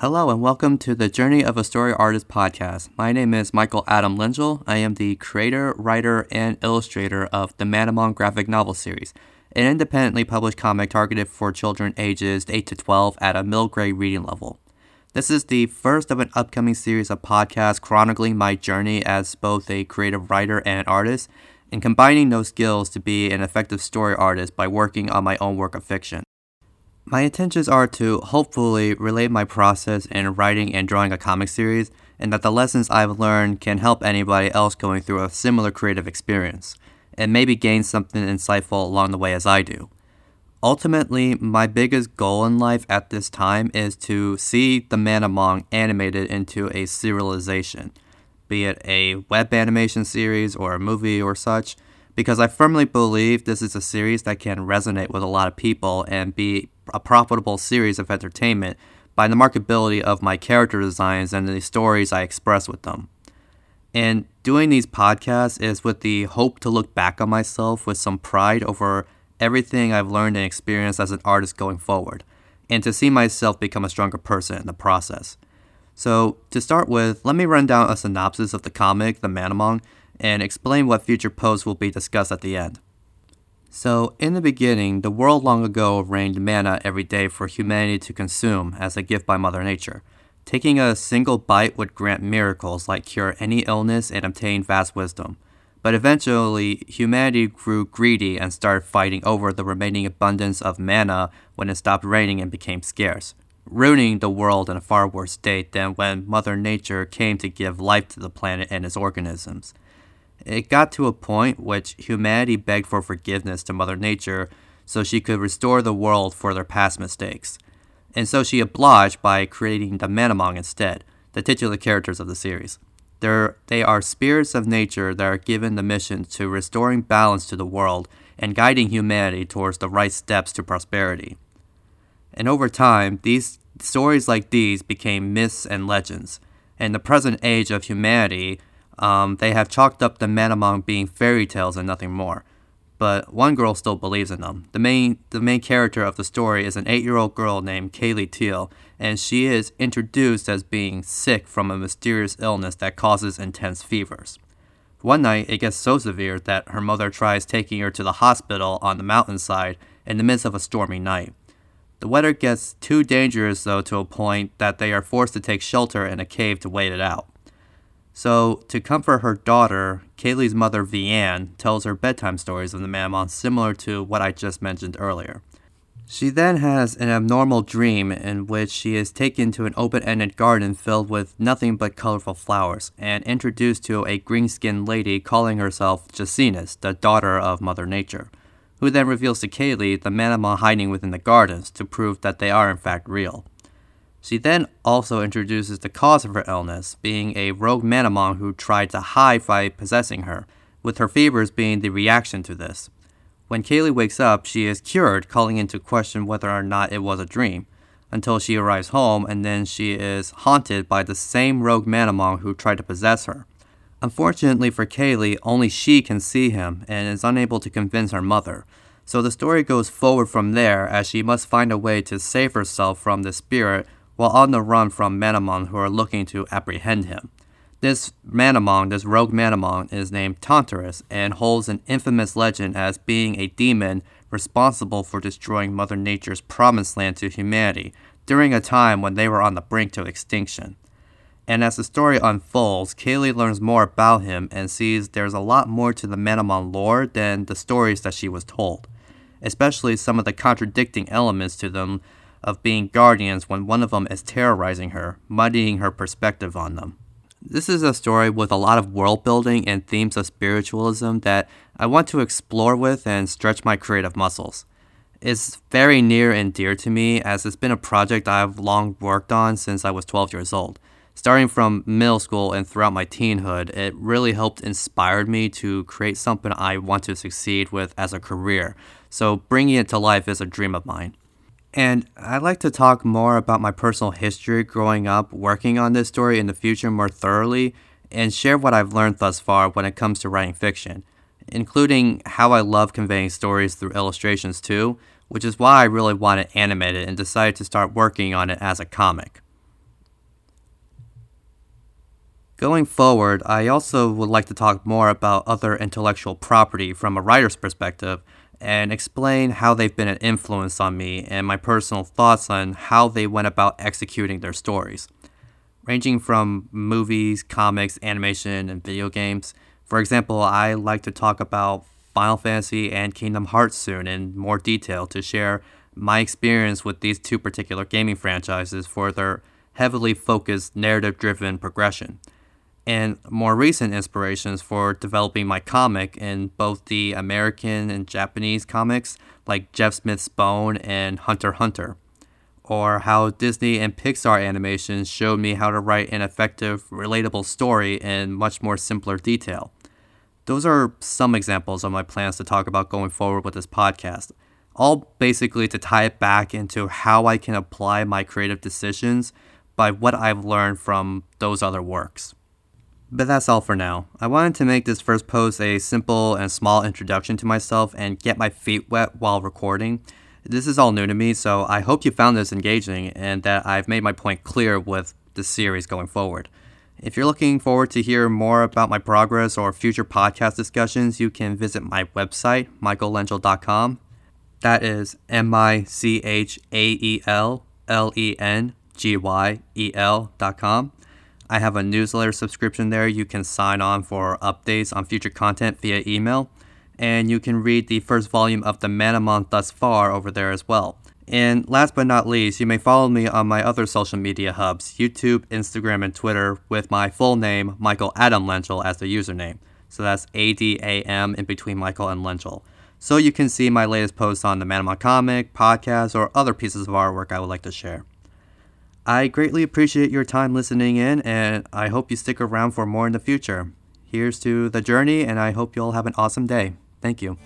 Hello and welcome to the Journey of a Story Artist podcast. My name is Michael Adam Lengyel. I am the creator, writer, and illustrator of the Manamon graphic novel series, an independently published comic targeted for children ages 8 to 12 at a middle grade reading level. This is the first of an upcoming series of podcasts chronicling my journey as both a creative writer and artist, and combining those skills to be an effective story artist by working on my own work of fiction. My intentions are to hopefully relate my process in writing and drawing a comic series, and that the lessons I've learned can help anybody else going through a similar creative experience, and maybe gain something insightful along the way as I do. Ultimately, my biggest goal in life at this time is to see the Manamon animated into a serialization, be it a web animation series or a movie or such, because I firmly believe this is a series that can resonate with a lot of people and be a profitable series of entertainment by the marketability of my character designs and the stories I express with them. And doing these podcasts is with the hope to look back on myself with some pride over everything I've learned and experienced as an artist going forward, and to see myself become a stronger person in the process. So, to start with, let me run down a synopsis of the comic, The Manamon, and explain what future posts will be discussed at the end. So, in the beginning, the world long ago rained manna every day for humanity to consume as a gift by Mother Nature. Taking a single bite would grant miracles like cure any illness and obtain vast wisdom. But eventually, humanity grew greedy and started fighting over the remaining abundance of manna when it stopped raining and became scarce, ruining the world in a far worse state than when Mother Nature came to give life to the planet and its organisms. It got to a point which humanity begged for forgiveness to Mother Nature so she could restore the world for their past mistakes. And so she obliged by creating the Manamon instead, the titular characters of the series. They're, they are spirits of nature that are given the mission to restoring balance to the world and guiding humanity towards the right steps to prosperity. And over time, these stories like these became myths and legends. In the present age of humanity, um, they have chalked up the Manamon being fairy tales and nothing more. But one girl still believes in them. The main, the main character of the story is an eight year old girl named Kaylee Teal, and she is introduced as being sick from a mysterious illness that causes intense fevers. One night, it gets so severe that her mother tries taking her to the hospital on the mountainside in the midst of a stormy night. The weather gets too dangerous, though, to a point that they are forced to take shelter in a cave to wait it out. So, to comfort her daughter, Kaylee's mother, Vianne, tells her bedtime stories of the Manamon similar to what I just mentioned earlier. She then has an abnormal dream in which she is taken to an open ended garden filled with nothing but colorful flowers and introduced to a green skinned lady calling herself Jacinus, the daughter of Mother Nature, who then reveals to Kaylee the Manamon hiding within the gardens to prove that they are in fact real. She then also introduces the cause of her illness, being a rogue Manamon who tried to hide by possessing her, with her fevers being the reaction to this. When Kaylee wakes up, she is cured, calling into question whether or not it was a dream, until she arrives home and then she is haunted by the same rogue Manamon who tried to possess her. Unfortunately for Kaylee, only she can see him and is unable to convince her mother. So the story goes forward from there as she must find a way to save herself from the spirit while on the run from Manamon who are looking to apprehend him. This Manamon, this rogue Manamon, is named Tantarus and holds an infamous legend as being a demon responsible for destroying Mother Nature's promised land to humanity during a time when they were on the brink of extinction. And as the story unfolds, Kaylee learns more about him and sees there's a lot more to the Manamon lore than the stories that she was told, especially some of the contradicting elements to them of being guardians when one of them is terrorizing her, muddying her perspective on them. This is a story with a lot of world building and themes of spiritualism that I want to explore with and stretch my creative muscles. It's very near and dear to me as it's been a project I've long worked on since I was 12 years old. Starting from middle school and throughout my teenhood, it really helped inspire me to create something I want to succeed with as a career. So bringing it to life is a dream of mine. And I'd like to talk more about my personal history growing up working on this story in the future more thoroughly and share what I've learned thus far when it comes to writing fiction, including how I love conveying stories through illustrations too, which is why I really wanted animated and decided to start working on it as a comic. Going forward, I also would like to talk more about other intellectual property from a writer's perspective and explain how they've been an influence on me and my personal thoughts on how they went about executing their stories. Ranging from movies, comics, animation, and video games. For example, I like to talk about Final Fantasy and Kingdom Hearts soon in more detail to share my experience with these two particular gaming franchises for their heavily focused narrative driven progression and more recent inspirations for developing my comic in both the American and Japanese comics, like Jeff Smith's Bone and Hunter Hunter, or how Disney and Pixar animations showed me how to write an effective, relatable story in much more simpler detail. Those are some examples of my plans to talk about going forward with this podcast, all basically to tie it back into how I can apply my creative decisions by what I've learned from those other works. But that's all for now. I wanted to make this first post a simple and small introduction to myself and get my feet wet while recording. This is all new to me, so I hope you found this engaging and that I've made my point clear with the series going forward. If you're looking forward to hear more about my progress or future podcast discussions, you can visit my website, michaellengyel.com. That is M I C H A E L L E N G Y E L.com. I have a newsletter subscription there. You can sign on for updates on future content via email. And you can read the first volume of the Manamon thus far over there as well. And last but not least, you may follow me on my other social media hubs YouTube, Instagram, and Twitter with my full name, Michael Adam Lengyel, as the username. So that's A D A M in between Michael and Lengyel. So you can see my latest posts on the Manamon comic, podcast, or other pieces of artwork I would like to share. I greatly appreciate your time listening in, and I hope you stick around for more in the future. Here's to the journey, and I hope you all have an awesome day. Thank you.